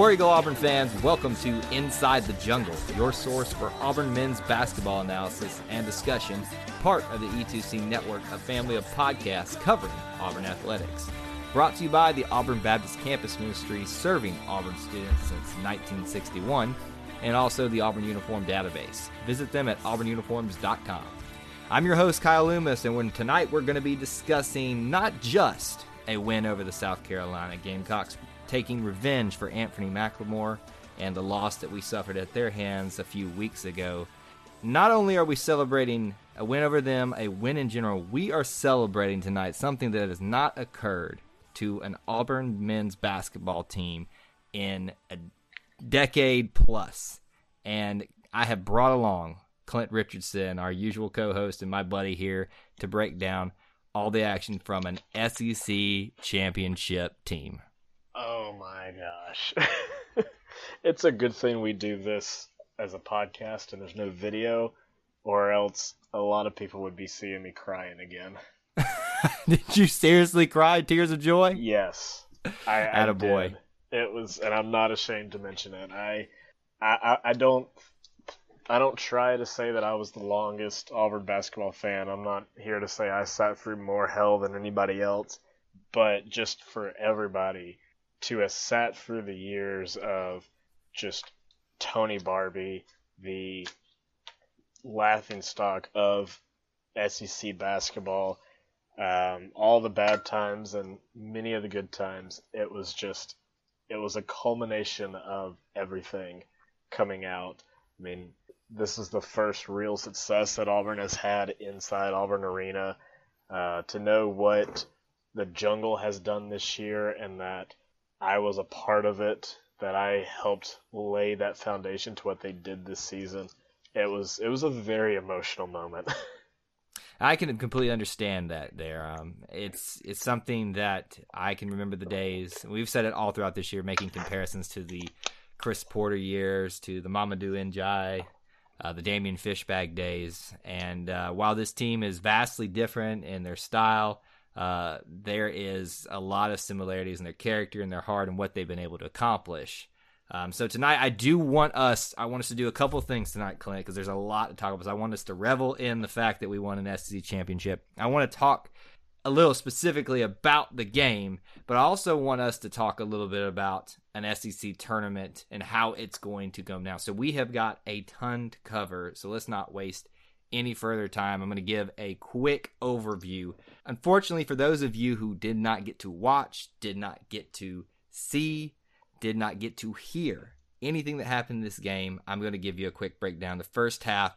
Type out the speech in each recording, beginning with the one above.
War Eagle Auburn fans, welcome to Inside the Jungle, your source for Auburn men's basketball analysis and discussion, part of the E2C network, a family of podcasts covering Auburn athletics. Brought to you by the Auburn Baptist Campus Ministry, serving Auburn students since 1961, and also the Auburn Uniform Database. Visit them at auburnuniforms.com. I'm your host, Kyle Loomis, and when, tonight we're going to be discussing not just a win over the South Carolina Gamecocks, taking revenge for Anfernee McLemore and the loss that we suffered at their hands a few weeks ago. Not only are we celebrating a win over them, a win in general, we are celebrating tonight something that has not occurred to an Auburn men's basketball team in a decade plus. And I have brought along Clint Richardson, our usual co host, and my buddy here to break down all the action from an SEC championship team. Oh my gosh. it's a good thing we do this as a podcast and there's no video, or else a lot of people would be seeing me crying again. Did you seriously cry tears of joy? Yes. I, I Attaboy. did. It was and I'm not ashamed to mention it. I, I I don't I don't try to say that I was the longest Auburn basketball fan. I'm not here to say I sat through more hell than anybody else, but just for everybody to have sat through the years of just Tony Barbee, the laughing stock of SEC basketball, um, all the bad times and many of the good times. It was just, it was a culmination of everything coming out. I mean, this is the first real success that Auburn has had inside Auburn Arena. Uh, to know what the jungle has done this year and that I was a part of it, that I helped lay that foundation to what they did this season. It was it was a very emotional moment. I can completely understand that there. Um, it's it's something that I can remember the days. We've said it all throughout this year, making comparisons to the Chris Porter years, to the Mamadou N'Diaye, uh, the Daymeon Fishback days. And uh, while this team is vastly different in their style, uh, there is a lot of similarities in their character and their heart and what they've been able to accomplish. Um, so tonight, I do want us. I want us to do a couple things tonight, Clint, because there's a lot to talk about. I want us to revel in the fact that we won an SEC championship. I want to talk a little specifically about the game, but I also want us to talk a little bit about an SEC tournament and how it's going to go now. So we have got a ton to cover. So let's not waste any further time. I'm going to give a quick overview. Unfortunately, for those of you who did not get to watch, did not get to see, did not get to hear anything that happened in this game, I'm going to give you a quick breakdown. The first half,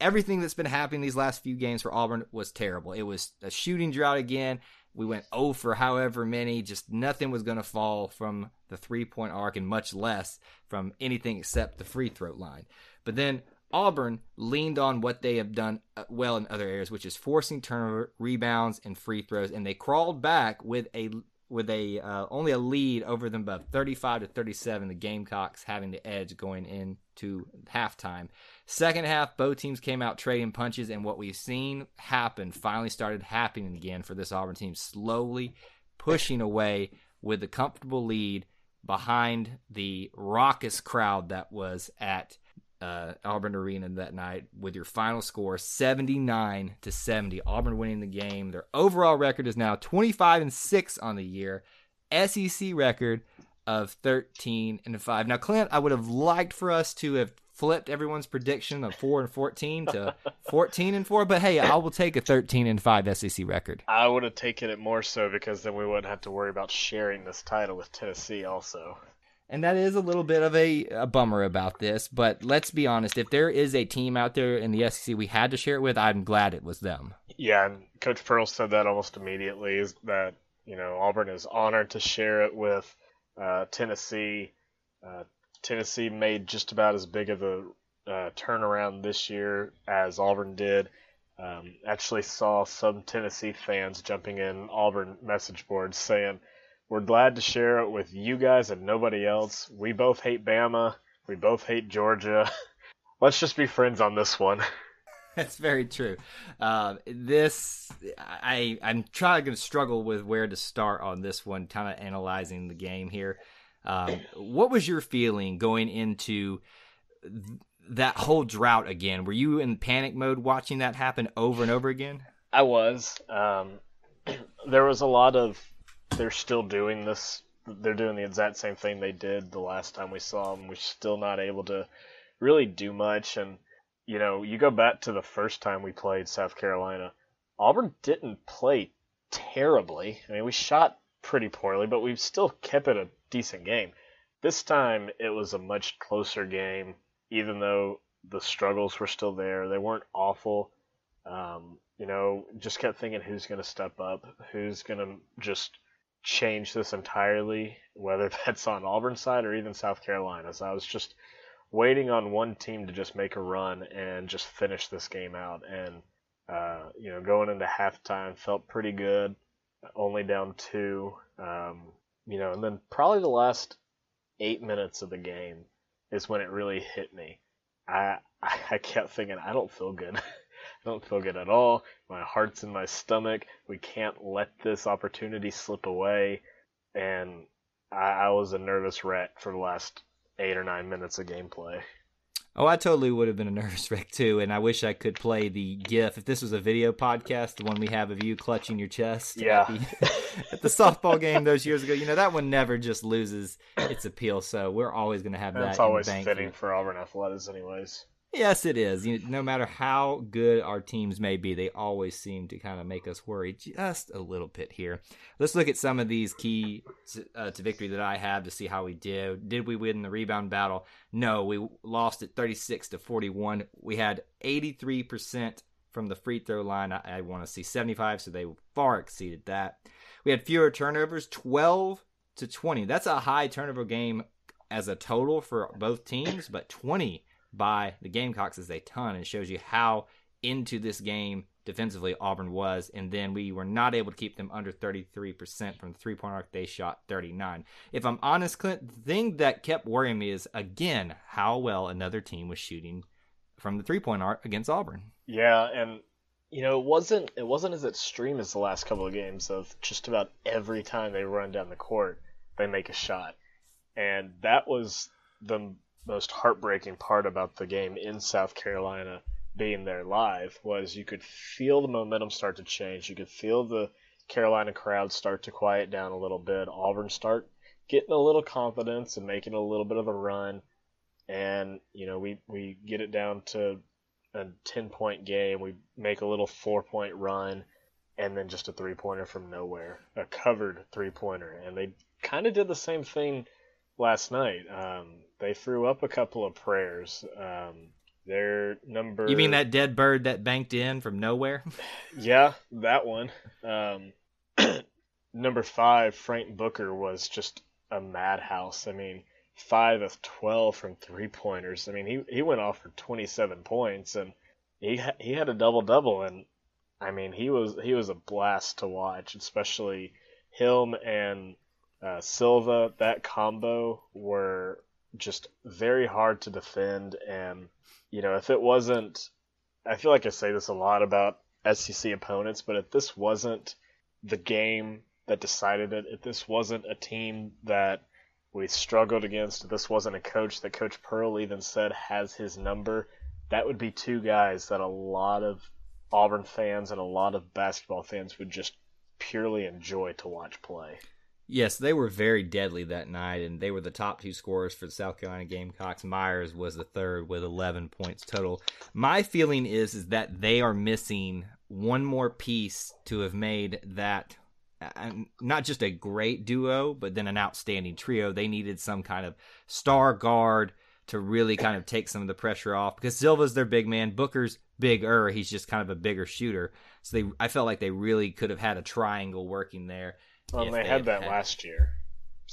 everything that's been happening these last few games for Auburn was terrible. It was a shooting drought again. We went 0 for however many. Just nothing was going to fall from the three point arc, and much less from anything except the free throw line. But then Auburn leaned on what they have done uh, well in other areas, which is forcing turnover, rebounds, and free throws, and they crawled back with a with a uh, only a lead over them by 35 to 37. The Gamecocks having the edge going into halftime. Second half, both teams came out trading punches, and what we've seen happen finally started happening again for this Auburn team, slowly pushing away with a comfortable lead behind the raucous crowd that was at uh, Auburn Arena that night with your final score 79 to 70. Auburn winning the game. Their overall record is now 25 and 6 on the year. SEC record of 13 and 5. Now, Clint, I would have liked for us to have flipped everyone's prediction of 4 and 14 to 14 and 4, but hey, I will take a 13 and 5 SEC record. I would have taken it more so because then we wouldn't have to worry about sharing this title with Tennessee also. And that is a little bit of a, a bummer about this, but let's be honest. If there is a team out there in the SEC we had to share it with, I'm glad it was them. Yeah, and Coach Pearl said that almost immediately is that, you know, Auburn is honored to share it with uh, Tennessee. Uh, Tennessee made just about as big of a uh, turnaround this year as Auburn did. Um, actually saw some Tennessee fans jumping in Auburn message boards saying, we're glad to share it with you guys and nobody else. We both hate Bama. We both hate Georgia. Let's just be friends on this one. That's very true. Uh, this I I'm trying to struggle with where to start on this one, kind of analyzing the game here. Um, what was your feeling going into th- that whole drought again? Were you in panic mode watching that happen over and over again? I was. Um, there was a lot of they're still doing this. They're doing the exact same thing they did the last time we saw them. We're still not able to really do much. And, you know, you go back to the first time we played South Carolina, Auburn didn't play terribly. I mean, we shot pretty poorly, but we still kept it a decent game. This time it was a much closer game, even though the struggles were still there. They weren't awful. Um, you know, just kept thinking who's going to step up, who's going to just change this entirely, whether that's on Auburn side or even South Carolina. So I was just waiting on one team to just make a run and just finish this game out. And uh, you know, going into halftime felt pretty good. Only down two. Um, you know, and then probably the last eight minutes of the game is when it really hit me. I I kept thinking I don't feel good. I don't feel good at all. My heart's in my stomach. We can't let this opportunity slip away. And I, I was a nervous wreck for the last eight or nine minutes of gameplay. Oh, I totally would have been a nervous wreck too, and I wish I could play the GIF. If this was a video podcast, the one we have of you clutching your chest, Yeah. at the, at the softball game those years ago, you know that one never just loses its appeal. So we're always going to have that. That's in always fitting for Auburn athletics, anyways. Yes, it is. You no matter how good our teams may be, they always seem to kind of make us worry just a little bit here. Let's look at some of these key to, uh, to victory that I have to see how we did. Did we win the rebound battle? No, we lost at 36 to 41. We had 83% from the free throw line. I, I want to see 75, so they far exceeded that. We had fewer turnovers, 12 to 20. That's a high turnover game as a total for both teams, but 20 by the Gamecocks is a ton and shows you how into this game defensively Auburn was. And then we were not able to keep them under 33% from the three point arc. They shot 39. If I'm honest, Clint, the thing that kept worrying me is again how well another team was shooting from the three point arc against Auburn. Yeah, and you know, it wasn't it wasn't as extreme as the last couple of games of just about every time they run down the court, they make a shot. And that was the most heartbreaking part about the game in South Carolina being there live was you could feel the momentum start to change. You could feel the Carolina crowd start to quiet down a little bit. Auburn start getting a little confidence and making a little bit of a run. And, you know, we, we get it down to a 10 point game. We make a little four point run and then just a three pointer from nowhere, a covered three pointer. And they kind of did the same thing last night. Um, they threw up a couple of prayers. Um, their number. You mean that dead bird that banked in from nowhere? Yeah, that one. Um, number five, Frank Booker was just a madhouse. I mean, five of twelve from three pointers. I mean, he he went off for twenty seven points and he ha- he had a double double and I mean he was he was a blast to watch, especially him and uh, Silva, that combo were just very hard to defend. And, you know, if it wasn't, I feel like I say this a lot about SEC opponents, but if this wasn't the game that decided it, if this wasn't a team that we struggled against, if this wasn't a coach that Coach Pearl even said has his number, that would be two guys that a lot of Auburn fans and a lot of basketball fans would just purely enjoy to watch play. Yes, they were very deadly that night, and they were the top two scorers for the South Carolina Gamecocks. Myers was the third with 11 points total. My feeling is is that they are missing one more piece to have made that uh, not just a great duo, but then an outstanding trio. They needed some kind of star guard to really kind of take some of the pressure off because Silva's their big man, Booker's bigger. He's just kind of a bigger shooter. So they, I felt like they really could have had a triangle working there. Well, if they, had that had- last year.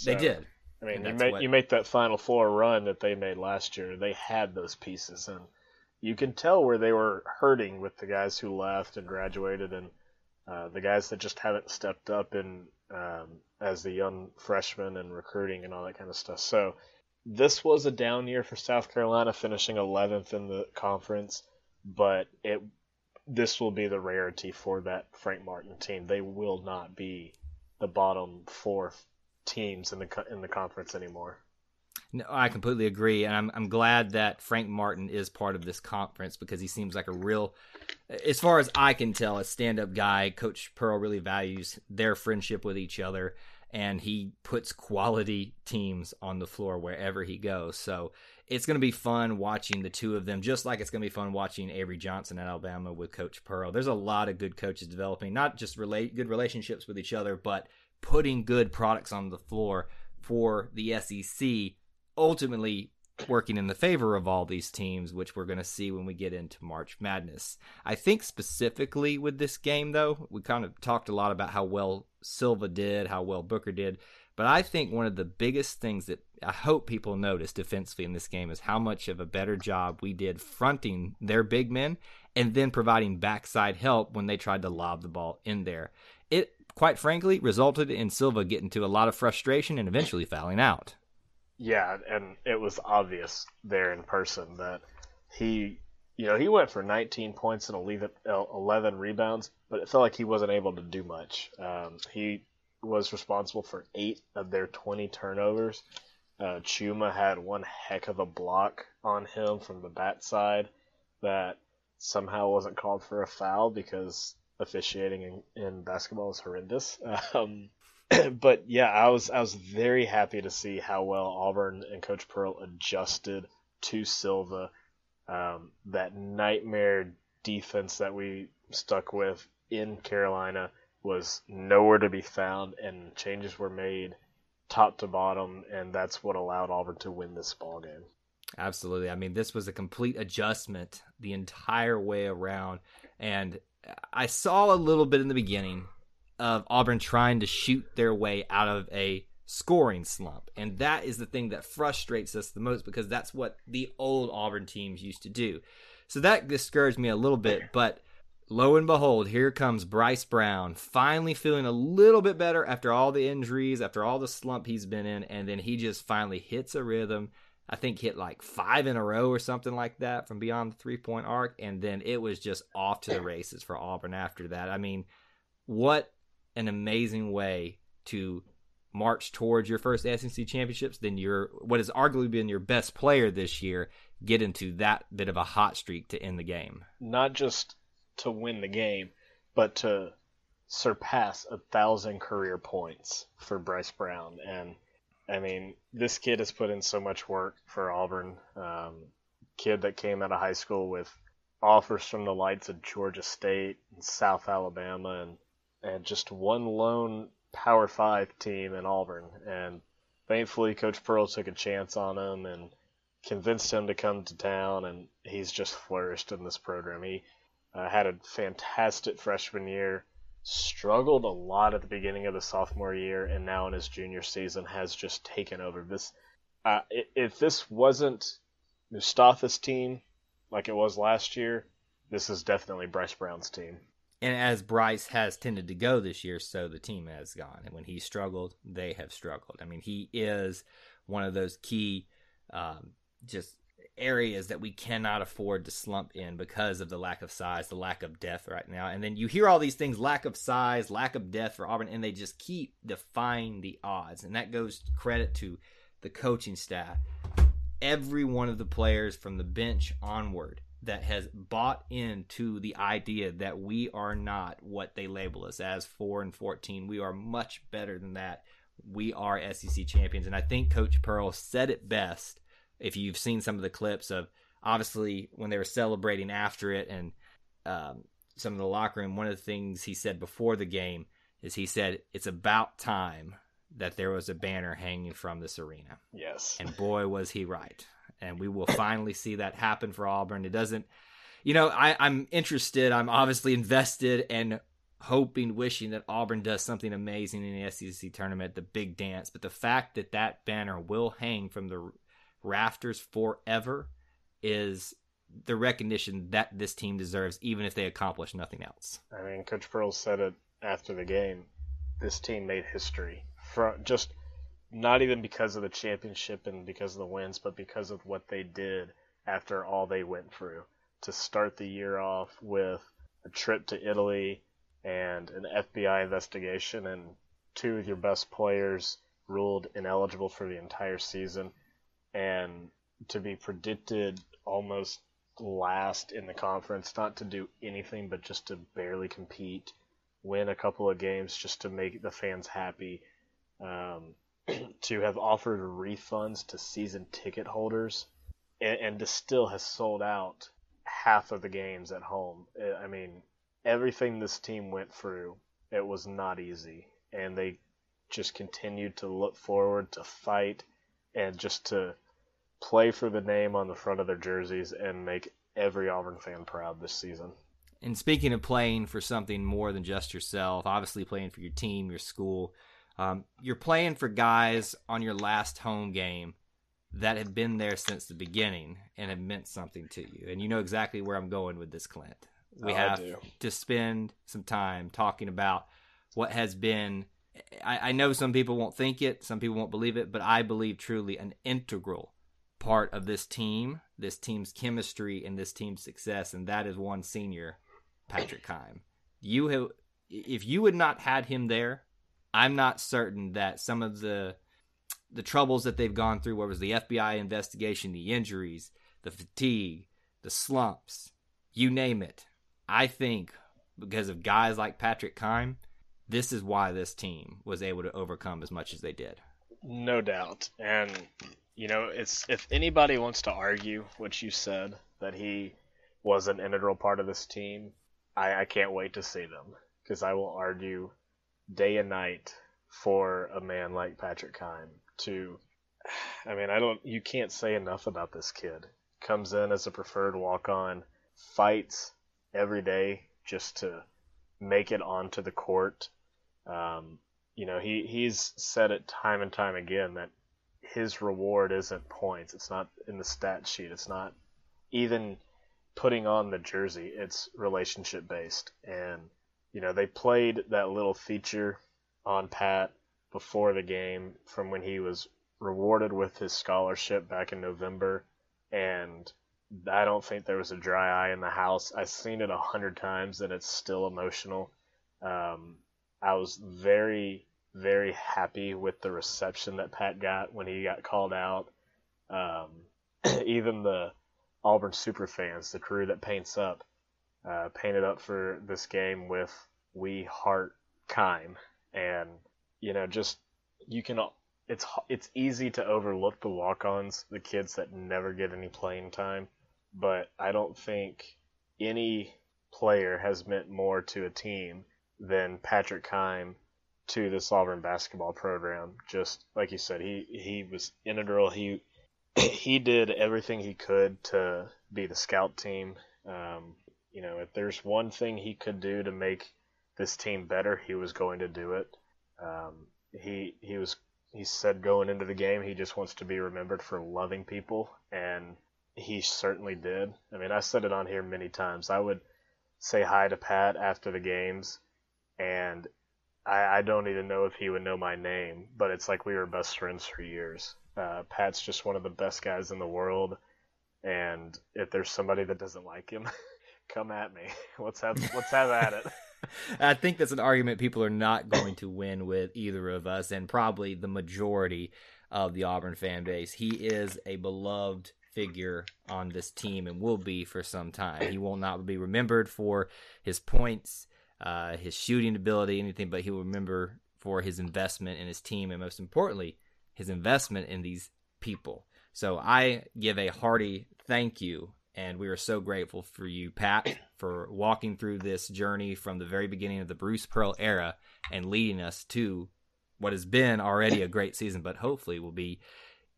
They did. I mean, you make what- you make that Final Four run that they made last year. They had those pieces, and you can tell where they were hurting with the guys who left and graduated, and uh, the guys that just haven't stepped up in um, as the young freshmen and recruiting and all that kind of stuff. So this was a down year for South Carolina, finishing 11th in the conference, but it this will be the rarity for that Frank Martin team. They will not be the bottom four teams in the in the conference anymore. No, I completely agree, and I'm I'm glad that Frank Martin is part of this conference because he seems like a real, as far as I can tell, a stand-up guy. Coach Pearl really values their friendship with each other, and he puts quality teams on the floor wherever he goes. So it's going to be fun watching the two of them, just like it's going to be fun watching Avery Johnson at Alabama with Coach Pearl. There's a lot of good coaches developing, not just relate good relationships with each other, but putting good products on the floor for the SEC ultimately working in the favor of all these teams, which we're going to see when we get into March Madness. I think specifically with this game, though, we kind of talked a lot about how well Silva did, how well Booker did. But I think one of the biggest things that I hope people notice defensively in this game is how much of a better job we did fronting their big men and then providing backside help when they tried to lob the ball in there. It, quite frankly, resulted in Silva getting to a lot of frustration and eventually fouling out. Yeah, and it was obvious there in person that he, you know, he went for 19 points and 11 11 rebounds, but it felt like he wasn't able to do much. Um, he was responsible for eight of their 20 turnovers. Uh, Chuma had one heck of a block on him from the bat side that somehow wasn't called for a foul because officiating in, in basketball is horrendous. Um, but yeah, I was I was very happy to see how well Auburn and Coach Pearl adjusted to Silva. Um, that nightmare defense that we stuck with in Carolina was nowhere to be found, and changes were made top to bottom, and that's what allowed Auburn to win this ball game. Absolutely. I mean, this was a complete adjustment the entire way around. And I saw a little bit in the beginning of Auburn trying to shoot their way out of a scoring slump. And that is the thing that frustrates us the most because that's what the old Auburn teams used to do. So that discouraged me a little bit. But lo and behold, here comes Bryce Brown, finally feeling a little bit better after all the injuries, after all the slump he's been in. And then he just finally hits a rhythm. I think hit like five in a row or something like that from beyond the three point arc. And then it was just off to the races for Auburn after that. I mean, what an amazing way to march towards your first SEC championships. Then your what has arguably been your best player this year get into that bit of a hot streak to end the game. Not just to win the game, but to surpass a thousand career points for Bryce Brown. And I mean, this kid has put in so much work for Auburn. Um, kid that came out of high school with offers from the lights of Georgia State and South Alabama, and and just one lone Power Five team in Auburn. And thankfully, Coach Pearl took a chance on him and convinced him to come to town, and he's just flourished in this program. He uh, had a fantastic freshman year, struggled a lot at the beginning of the sophomore year, and now in his junior season has just taken over. This, uh, if this wasn't Mustapha's team like it was last year, this is definitely Bryce Brown's team. And as Bryce has tended to go this year, so the team has gone. And when he struggled, they have struggled. I mean, he is one of those key, um, just areas that we cannot afford to slump in because of the lack of size, the lack of depth right now. And then you hear all these things lack of size, lack of depth for Auburn, and they just keep defying the odds. And that goes credit to the coaching staff. Every one of the players from the bench onward that has bought into the idea that we are not what they label us as 4 and 14. We are much better than that. We are SEC champions. And I think Coach Pearl said it best if you've seen some of the clips of obviously when they were celebrating after it and um, some of the locker room, one of the things he said before the game is he said it's about time that there was a banner hanging from this arena. Yes. And boy, was he right. And we will finally see that happen for Auburn. It doesn't, you know, I, I'm interested. I'm obviously invested and hoping, wishing that Auburn does something amazing in the SEC tournament, the big dance. But the fact that that banner will hang from the rafters forever is the recognition that this team deserves, even if they accomplish nothing else. I mean, Coach Pearl said it after the game. This team made history from just not even because of the championship and because of the wins, but because of what they did after all they went through to start the year off with a trip to Italy and an FBI investigation and two of your best players ruled ineligible for the entire season and to be predicted almost last in the conference, not to do anything but just to barely compete, win a couple of games just to make the fans happy, um, to have offered refunds to season ticket holders, and, and to still has sold out half of the games at home. I mean, everything this team went through, it was not easy, and they just continued to look forward to fight and just to play for the name on the front of their jerseys and make every Auburn fan proud this season. And speaking of playing for something more than just yourself, obviously playing for your team, your school, um, you're playing for guys on your last home game that have been there since the beginning and have meant something to you. And you know exactly where I'm going with this, Clint. We Oh, have to spend some time talking about what has been. I, I know some people won't think it, some people won't believe it, but I believe truly an integral part of this team, this team's chemistry, and this team's success, and that is one senior, Patrick Kime. You have, if you had not had him there, I'm not certain that some of the the troubles that they've gone through, whether it was the FBI investigation, the injuries, the fatigue, the slumps, you name it. I think because of guys like Patrick Kime, this is why this team was able to overcome as much as they did. No doubt. And you know, it's if anybody wants to argue what you said that he was an integral part of this team, I, I can't wait to see them because I will argue day and night for a man like Patrick Kime to. I mean, I don't. You can't say enough about this kid. Comes in as a preferred walk-on, fights every day just to make it onto the court. Um, you know, he he's said it time and time again that his reward isn't points. It's not in the stat sheet. It's not even putting on the jersey. It's relationship based. And you know, they played that little feature on Pat before the game from when he was rewarded with his scholarship back in November and I don't think there was a dry eye in the house. I've seen it a hundred times and it's still emotional. Um, I was very, very happy with the reception that Pat got when he got called out. Um, even the Auburn super fans, the crew that paints up, uh, painted up for this game with "We Heart Kime," and you know, just you can. It's it's easy to overlook the walk-ons, the kids that never get any playing time, but I don't think any player has meant more to a team than Patrick Kime to the Sovereign basketball program. Just like you said, he he was integral. He he did everything he could to be the scout team. Um, you know, if there's one thing he could do to make this team better, he was going to do it. Um, he he was he said going into the game he just wants to be remembered for loving people, and he certainly did. I mean, I said it on here many times. I would say hi to Pat after the games, and I, I don't even know if he would know my name, but it's like we were best friends for years. Uh, Pat's just one of the best guys in the world, and if there's somebody that doesn't like him, come at me. Let's have let's have at it. I think that's an argument people are not going to win with either of us, and probably the majority of the Auburn fan base. He is a beloved figure on this team and will be for some time. He will not be remembered for his points, uh, his shooting ability, anything, but he will remember for his investment in his team and most importantly, his investment in these people. So I give a hearty thank you and we are so grateful for you, Pat, for walking through this journey from the very beginning of the Bruce Pearl era and leading us to what has been already a great season, but hopefully will be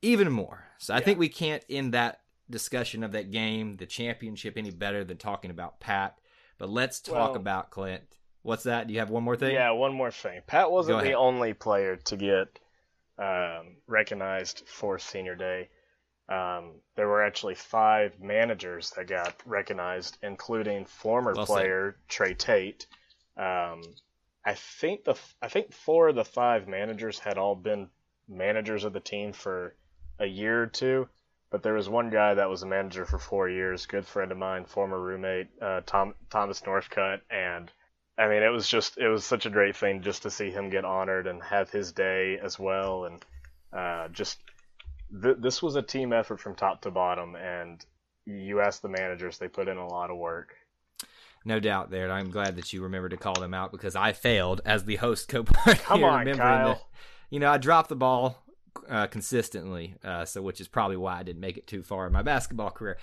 even more. So I think we can't end that discussion of that game, the championship, any better than talking about Pat. But let's talk Well- about Clint. What's that? Do you have one more thing? Yeah, one more thing. Pat wasn't the only player to get um, recognized for Senior Day. Um, there were actually five managers that got recognized, including former Well said. player Trey Tate. Um, I think the I think four of the five managers had all been managers of the team for a year or two, but there was one guy that was a manager for four years, good friend of mine, former roommate, uh, Tom Thomas Northcutt, and I mean, it was just it was such a great thing just to see him get honored and have his day as well, and uh, just th- this was a team effort from top to bottom. And you ask the managers, they put in a lot of work. No doubt there. and I'm glad that you remembered to call them out because I failed as the host co-pilot. Come on, Kyle. that- you know, I dropped the ball uh, consistently, uh, so which is probably why I didn't make it too far in my basketball career.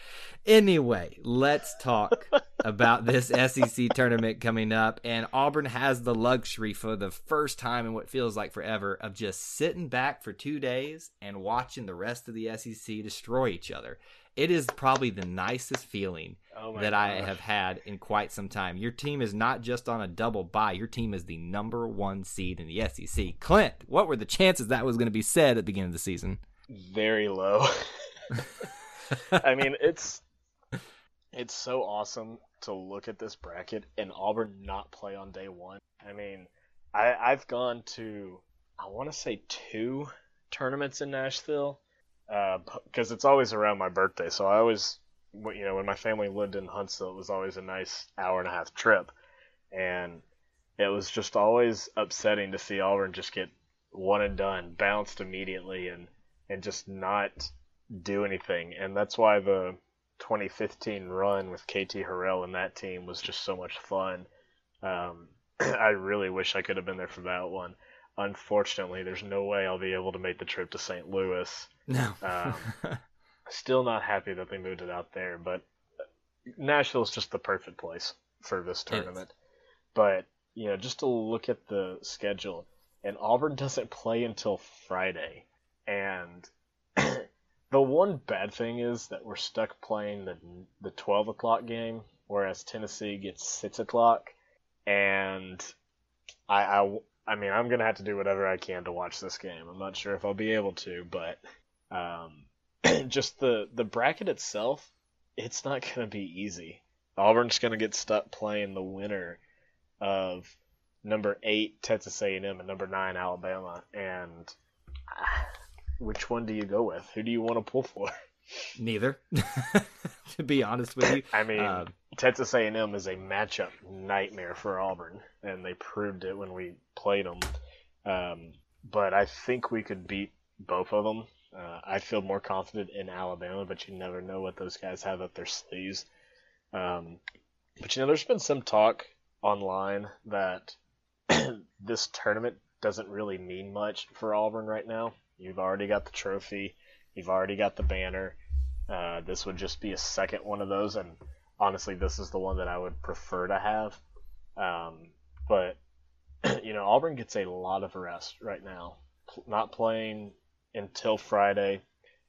Anyway, let's talk about this SEC tournament coming up, and Auburn has the luxury for the first time in what feels like forever of just sitting back for two days and watching the rest of the SEC destroy each other. It is probably the nicest feeling Oh that I have had in quite some time. Your team is not just on a double bye. Your team is the number one seed in the SEC. Clint, what were the chances that was going to be said at the beginning of the season? very low. I mean, it's it's so awesome to look at this bracket and Auburn not play on day one. I mean, I I've gone to I want to say two tournaments in Nashville uh, because it's always around my birthday. So I always, you know, when my family lived in Huntsville, it was always a nice hour and a half trip, and it was just always upsetting to see Auburn just get one and done, bounced immediately, and and just not do anything. And that's why the 2015 run with KT Harrell and that team was just so much fun. Um, I really wish I could have been there for that one. Unfortunately, there's no way I'll be able to make the trip to St. Louis. No. Um, Still not happy that they moved it out there, but Nashville's just the perfect place for this tournament. But you know, just to look at the schedule, and Auburn doesn't play until Friday, and the one bad thing is that we're stuck playing the the twelve o'clock game, whereas Tennessee gets six o'clock, and I, I I mean I'm gonna have to do whatever I can to watch this game. I'm not sure if I'll be able to, but um, just the the bracket itself, it's not gonna be easy. Auburn's gonna get stuck playing the winner of number eight Texas A&M and number nine Alabama, and which one do you go with? Who do you want to pull for? Neither. to be honest with you. I mean, Um, Texas A&M is a matchup nightmare for Auburn, and they proved it when we played them. Um, but I think we could beat both of them. Uh, I feel more confident in Alabama, but you never know what those guys have up their sleeves. Um, but you know, there's been some talk online that this tournament doesn't really mean much for Auburn right now. You've already got the trophy, you've already got the banner. Uh, this would just be a second one of those, and honestly, this is the one that I would prefer to have. Um, but you know, Auburn gets a lot of rest right now, not playing until Friday.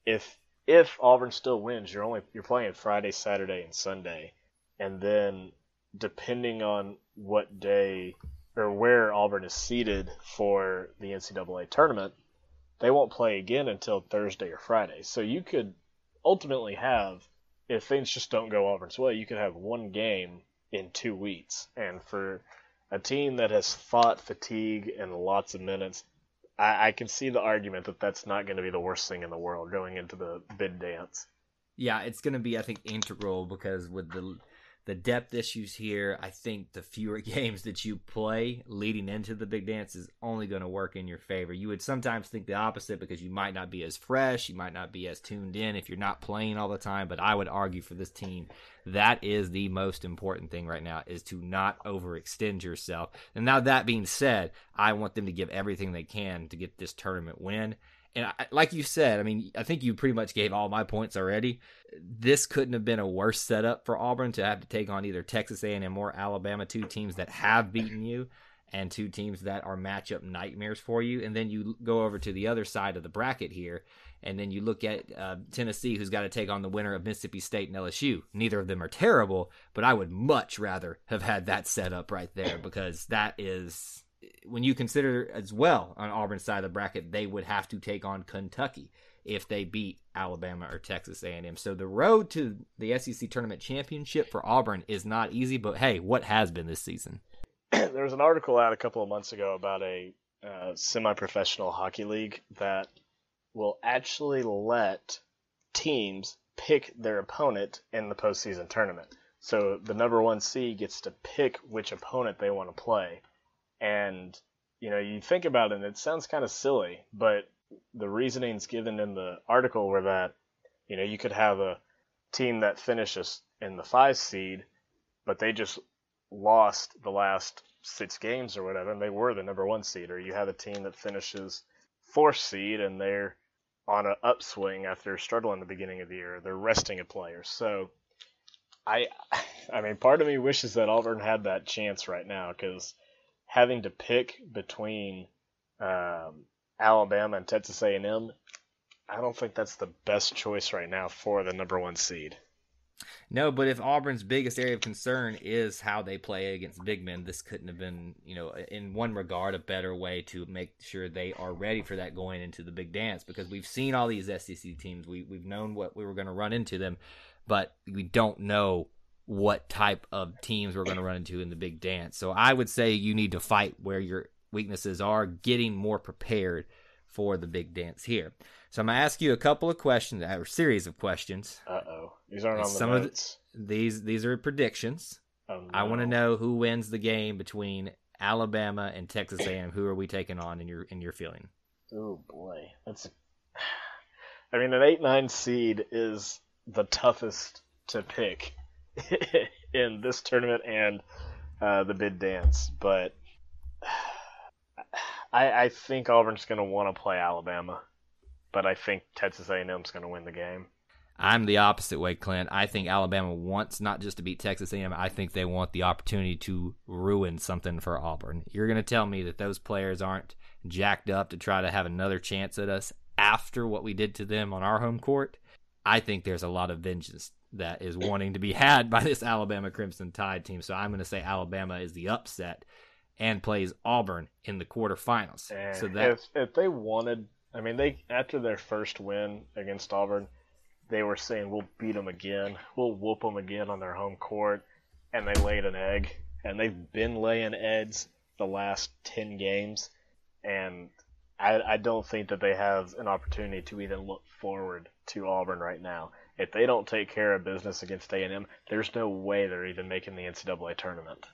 If if Auburn still wins, you're only you're playing Friday, Saturday, and Sunday, and then depending on what day or where Auburn is seated for the NCAA tournament, they won't play again until Thursday or Friday. So you could ultimately have, if things just don't go Auburn's way, you could have one game in two weeks. And for a team that has fought fatigue and lots of minutes, I, I can see the argument that that's not going to be the worst thing in the world going into the bid dance. Yeah, it's going to be, I think, integral because with the the depth issues here, I think the fewer games that you play leading into the big dance is only going to work in your favor. You would sometimes think the opposite because you might not be as fresh, you might not be as tuned in if you're not playing all the time. But I would argue for this team, that is the most important thing right now is to not overextend yourself. And now that being said, I want them to give everything they can to get this tournament win. And I, like you said, I mean, I think you pretty much gave all my points already. This couldn't have been a worse setup for Auburn to have to take on either Texas A&M or Alabama, two teams that have beaten you, and two teams that are matchup nightmares for you. And then you go over to the other side of the bracket here, and then you look at uh, Tennessee, who's got to take on the winner of Mississippi State and LSU. Neither of them are terrible, but I would much rather have had that set up right there because that is when you consider as well on Auburn's side of the bracket, they would have to take on Kentucky if they beat Alabama or Texas A&M. So the road to the SEC tournament championship for Auburn is not easy, but hey, what has been this season? there was an article out a couple of months ago about a uh, semi-professional hockey league that will actually let teams pick their opponent in the postseason tournament. So the number one seed gets to pick which opponent they want to play. And, you know, you think about it and it sounds kind of silly, but the reasonings given in the article were that, you know, you could have a team that finishes in the five seed, but they just lost the last six games or whatever, and they were the number one seed. Or you have a team that finishes fourth seed and they're on an upswing after struggling the beginning of the year. They're resting a player. So I, I mean, part of me wishes that Auburn had that chance right now because having to pick between um, Alabama and Texas A&M, I don't think that's the best choice right now for the number one seed. No, but if Auburn's biggest area of concern is how they play against big men, this couldn't have been, you know, in one regard, a better way to make sure they are ready for that going into the big dance. Because we've seen all these SEC teams, we we've known what we were going to run into them, but we don't know what type of teams we're going to run into in the big dance. So I would say you need to fight where your weaknesses are, getting more prepared for the big dance here. So I'm going to ask you a couple of questions, or a series of questions. Uh oh, these aren't on the Some notes. of the, these these are predictions. Oh, I want to know who wins the game between Alabama and Texas A&M. Who are we taking on in your in your feeling? Oh boy, that's. I mean, an eight nine seed is the toughest to pick in this tournament and uh, the bid dance, but I, I think Auburn's going to want to play Alabama, but I think Texas A&M's going to win the game. I'm the opposite way, Clint. I think Alabama wants not just to beat Texas A&M. I think they want the opportunity to ruin something for Auburn. You're going to tell me that those players aren't jacked up to try to have another chance at us after what we did to them on our home court? I think there's a lot of vengeance that is wanting to be had by this Alabama Crimson Tide team. So I'm going to say Alabama is the upset and plays Auburn in the quarterfinals. And So eh, that if if they wanted, I mean, they after their first win against Auburn, they were saying we'll beat them again, we'll whoop them again on their home court, and they laid an egg, and they've been laying eggs the last ten games, and I, I don't think that they have an opportunity to even look forward to Auburn right now. If they don't take care of business against A&M, there's no way they're even making the NCAA tournament.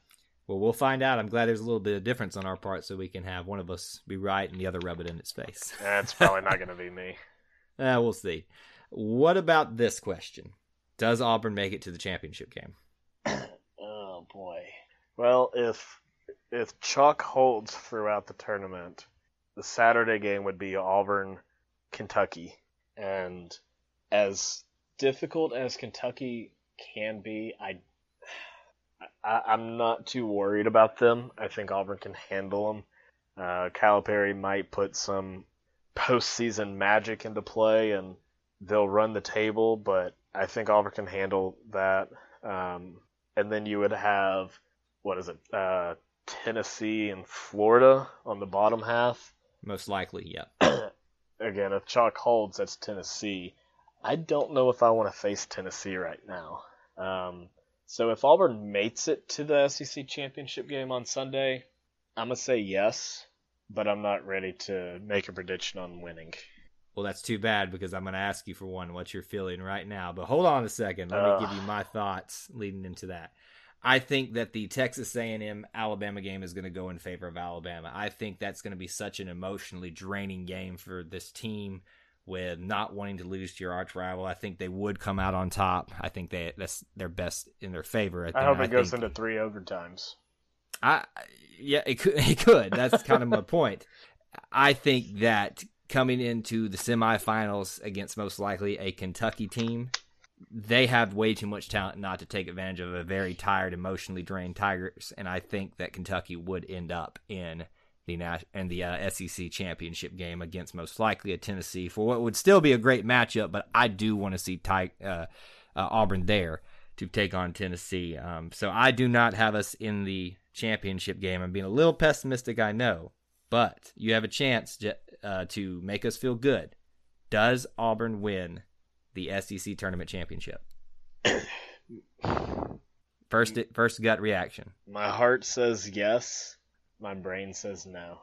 well, we'll find out. I'm glad there's a little bit of difference on our part, so we can have one of us be right and the other rub it in its face. That's probably not going to be me. Uh, we'll see. What about this question? Does Auburn make it to the championship game? Oh boy. Well, if if chalk holds throughout the tournament, the Saturday game would be Auburn, Kentucky, and as difficult as Kentucky can be, I, I I'm not too worried about them. I think Auburn can handle them. Uh, Calipari might put some postseason magic into play, and they'll run the table, but I think Auburn can handle that. Um, and then you would have what is it? Uh, Tennessee and Florida on the bottom half. Most likely, yeah. Again, if chalk holds, that's Tennessee. I don't know if I want to face Tennessee right now. Um, So if Auburn mates it to the SEC championship game on Sunday, I'm gonna say yes, but I'm not ready to make a prediction on winning. Well, that's too bad because I'm going to ask you for one what you're feeling right now. But hold on a second. Let Ugh. me give you my thoughts leading into that. I think that the Texas A&M Alabama game is going to go in favor of Alabama. I think that's going to be such an emotionally draining game for this team with not wanting to lose to your arch rival. I think they would come out on top. I think they that's their best in their favor. right I hope it goes think- into three overtimes. I yeah, it could. It could. That's kind of my point. I think that coming into the semifinals against most likely a Kentucky team, they have way too much talent not to take advantage of a very tired, emotionally drained Tigers, and I think that Kentucky would end up in the in the uh, SEC championship game against most likely a Tennessee for what would still be a great matchup. But I do want to see Ty- uh, uh, Auburn there to take on Tennessee. Um, so I do not have us in the championship game. I'm being a little pessimistic, I know, but you have a chance to, uh, to make us feel good. Does Auburn win the SEC tournament championship? First, first gut reaction. My heart says yes. My brain says no.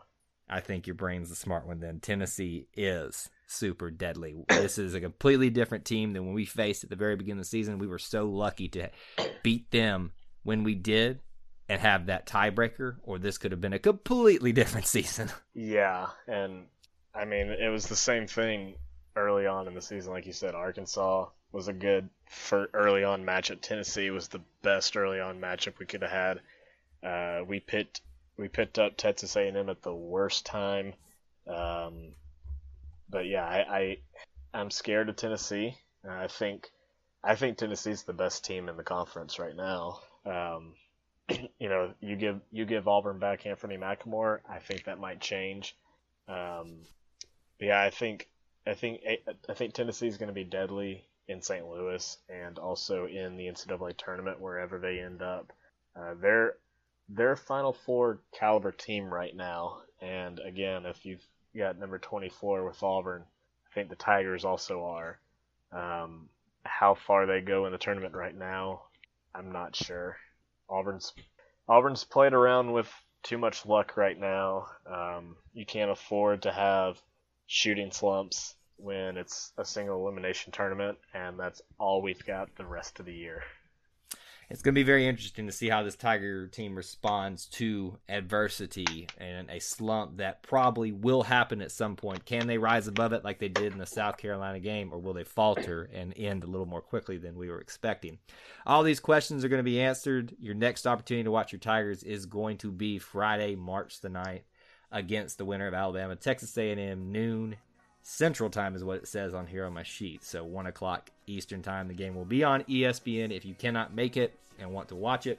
I think your brain's the smart one. Then Tennessee is super deadly. This is a completely different team than when we faced at the very beginning of the season. We were so lucky to beat them when we did and have that tiebreaker, or this could have been a completely different season. Yeah, and I mean it was the same thing early on in the season, like you said. Arkansas was a good for early on matchup. Tennessee was the best early on matchup we could have had. Uh, we picked we picked up Texas A&M at the worst time, um, but yeah, I, I I'm scared of Tennessee. Uh, I think I think Tennessee's the best team in the conference right now. Um, you know, you give you give Auburn back Anfernee McLemore, I think that might change. Um, yeah, I think I think I think Tennessee's going to be deadly in St. Louis and also in the NCAA tournament wherever they end up. Uh, they're they're Final Four caliber team right now, and again, if you've got number 24 with Auburn, I think the Tigers also are. Um, how far they go in the tournament right now, I'm not sure. Auburn's Auburn's played around with too much luck right now. Um, you can't afford to have shooting slumps when it's a single elimination tournament, and that's all we've got the rest of the year. It's going to be very interesting to see how this Tiger team responds to adversity and a slump that probably will happen at some point. Can they rise above it like they did in the South Carolina game, or will they falter and end a little more quickly than we were expecting? All these questions are going to be answered. Your next opportunity to watch your Tigers is going to be Friday, March the 9th, against the winner of Alabama, Texas A&M, noon Central Time is what it says on here on my sheet. So one o'clock Eastern Time. The game will be on ESPN if you cannot make it and want to watch it.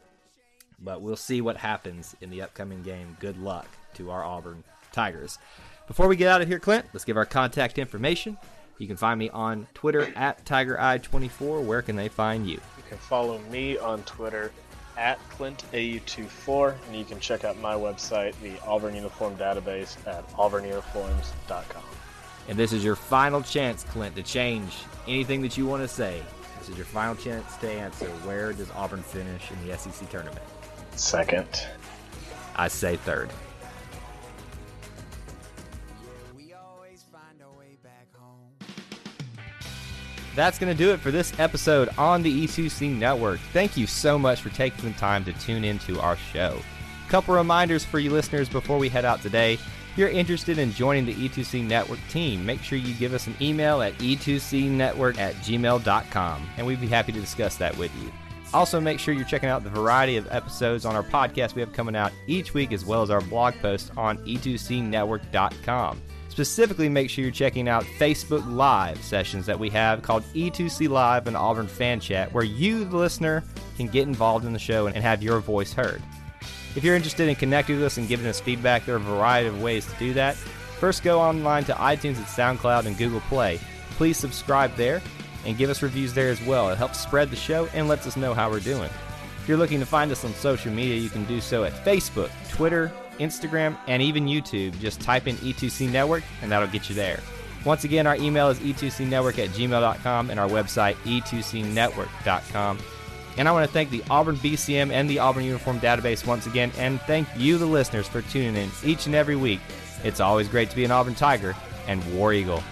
But we'll see what happens in the upcoming game. Good luck to our Auburn Tigers. Before we get out of here, Clint, let's give our contact information. You can find me on Twitter at TigerEye24. Where can they find you? You can follow me on Twitter at ClintAU24, and you can check out my website, the Auburn Uniform Database, at auburnuniforms.com. And this is your final chance, Clint, to change anything that you want to say. This is your final chance to answer. Where does Auburn finish in the SEC tournament? Second. I say third. We always find our way back home. That's going to do it for this episode on the E2C Network. Thank you so much for taking the time to tune into our show. Couple reminders for you listeners before we head out today. If you're interested in joining the E2C Network team, make sure you give us an email at e2cnetwork at gmail.com, and we'd be happy to discuss that with you. Also, make sure you're checking out the variety of episodes on our podcast we have coming out each week, as well as our blog posts on e2cnetwork.com. Specifically, make sure you're checking out Facebook Live sessions that we have called E2C Live and Auburn Fan Chat, where you, the listener, can get involved in the show and have your voice heard. If you're interested in connecting with us and giving us feedback, there are a variety of ways to do that. First, go online to iTunes and SoundCloud and Google Play. Please subscribe there and give us reviews there as well. It helps spread the show and lets us know how we're doing. If you're looking to find us on social media, you can do so at Facebook, Twitter, Instagram, and even YouTube. Just type in E2C Network and that'll get you there. Once again, our email is e2cnetwork at gmail.com and our website e2cnetwork.com. And I want to thank the Auburn BCM and the Auburn Uniform Database once again, and thank you, the listeners, for tuning in each and every week. It's always great to be an Auburn Tiger and War Eagle.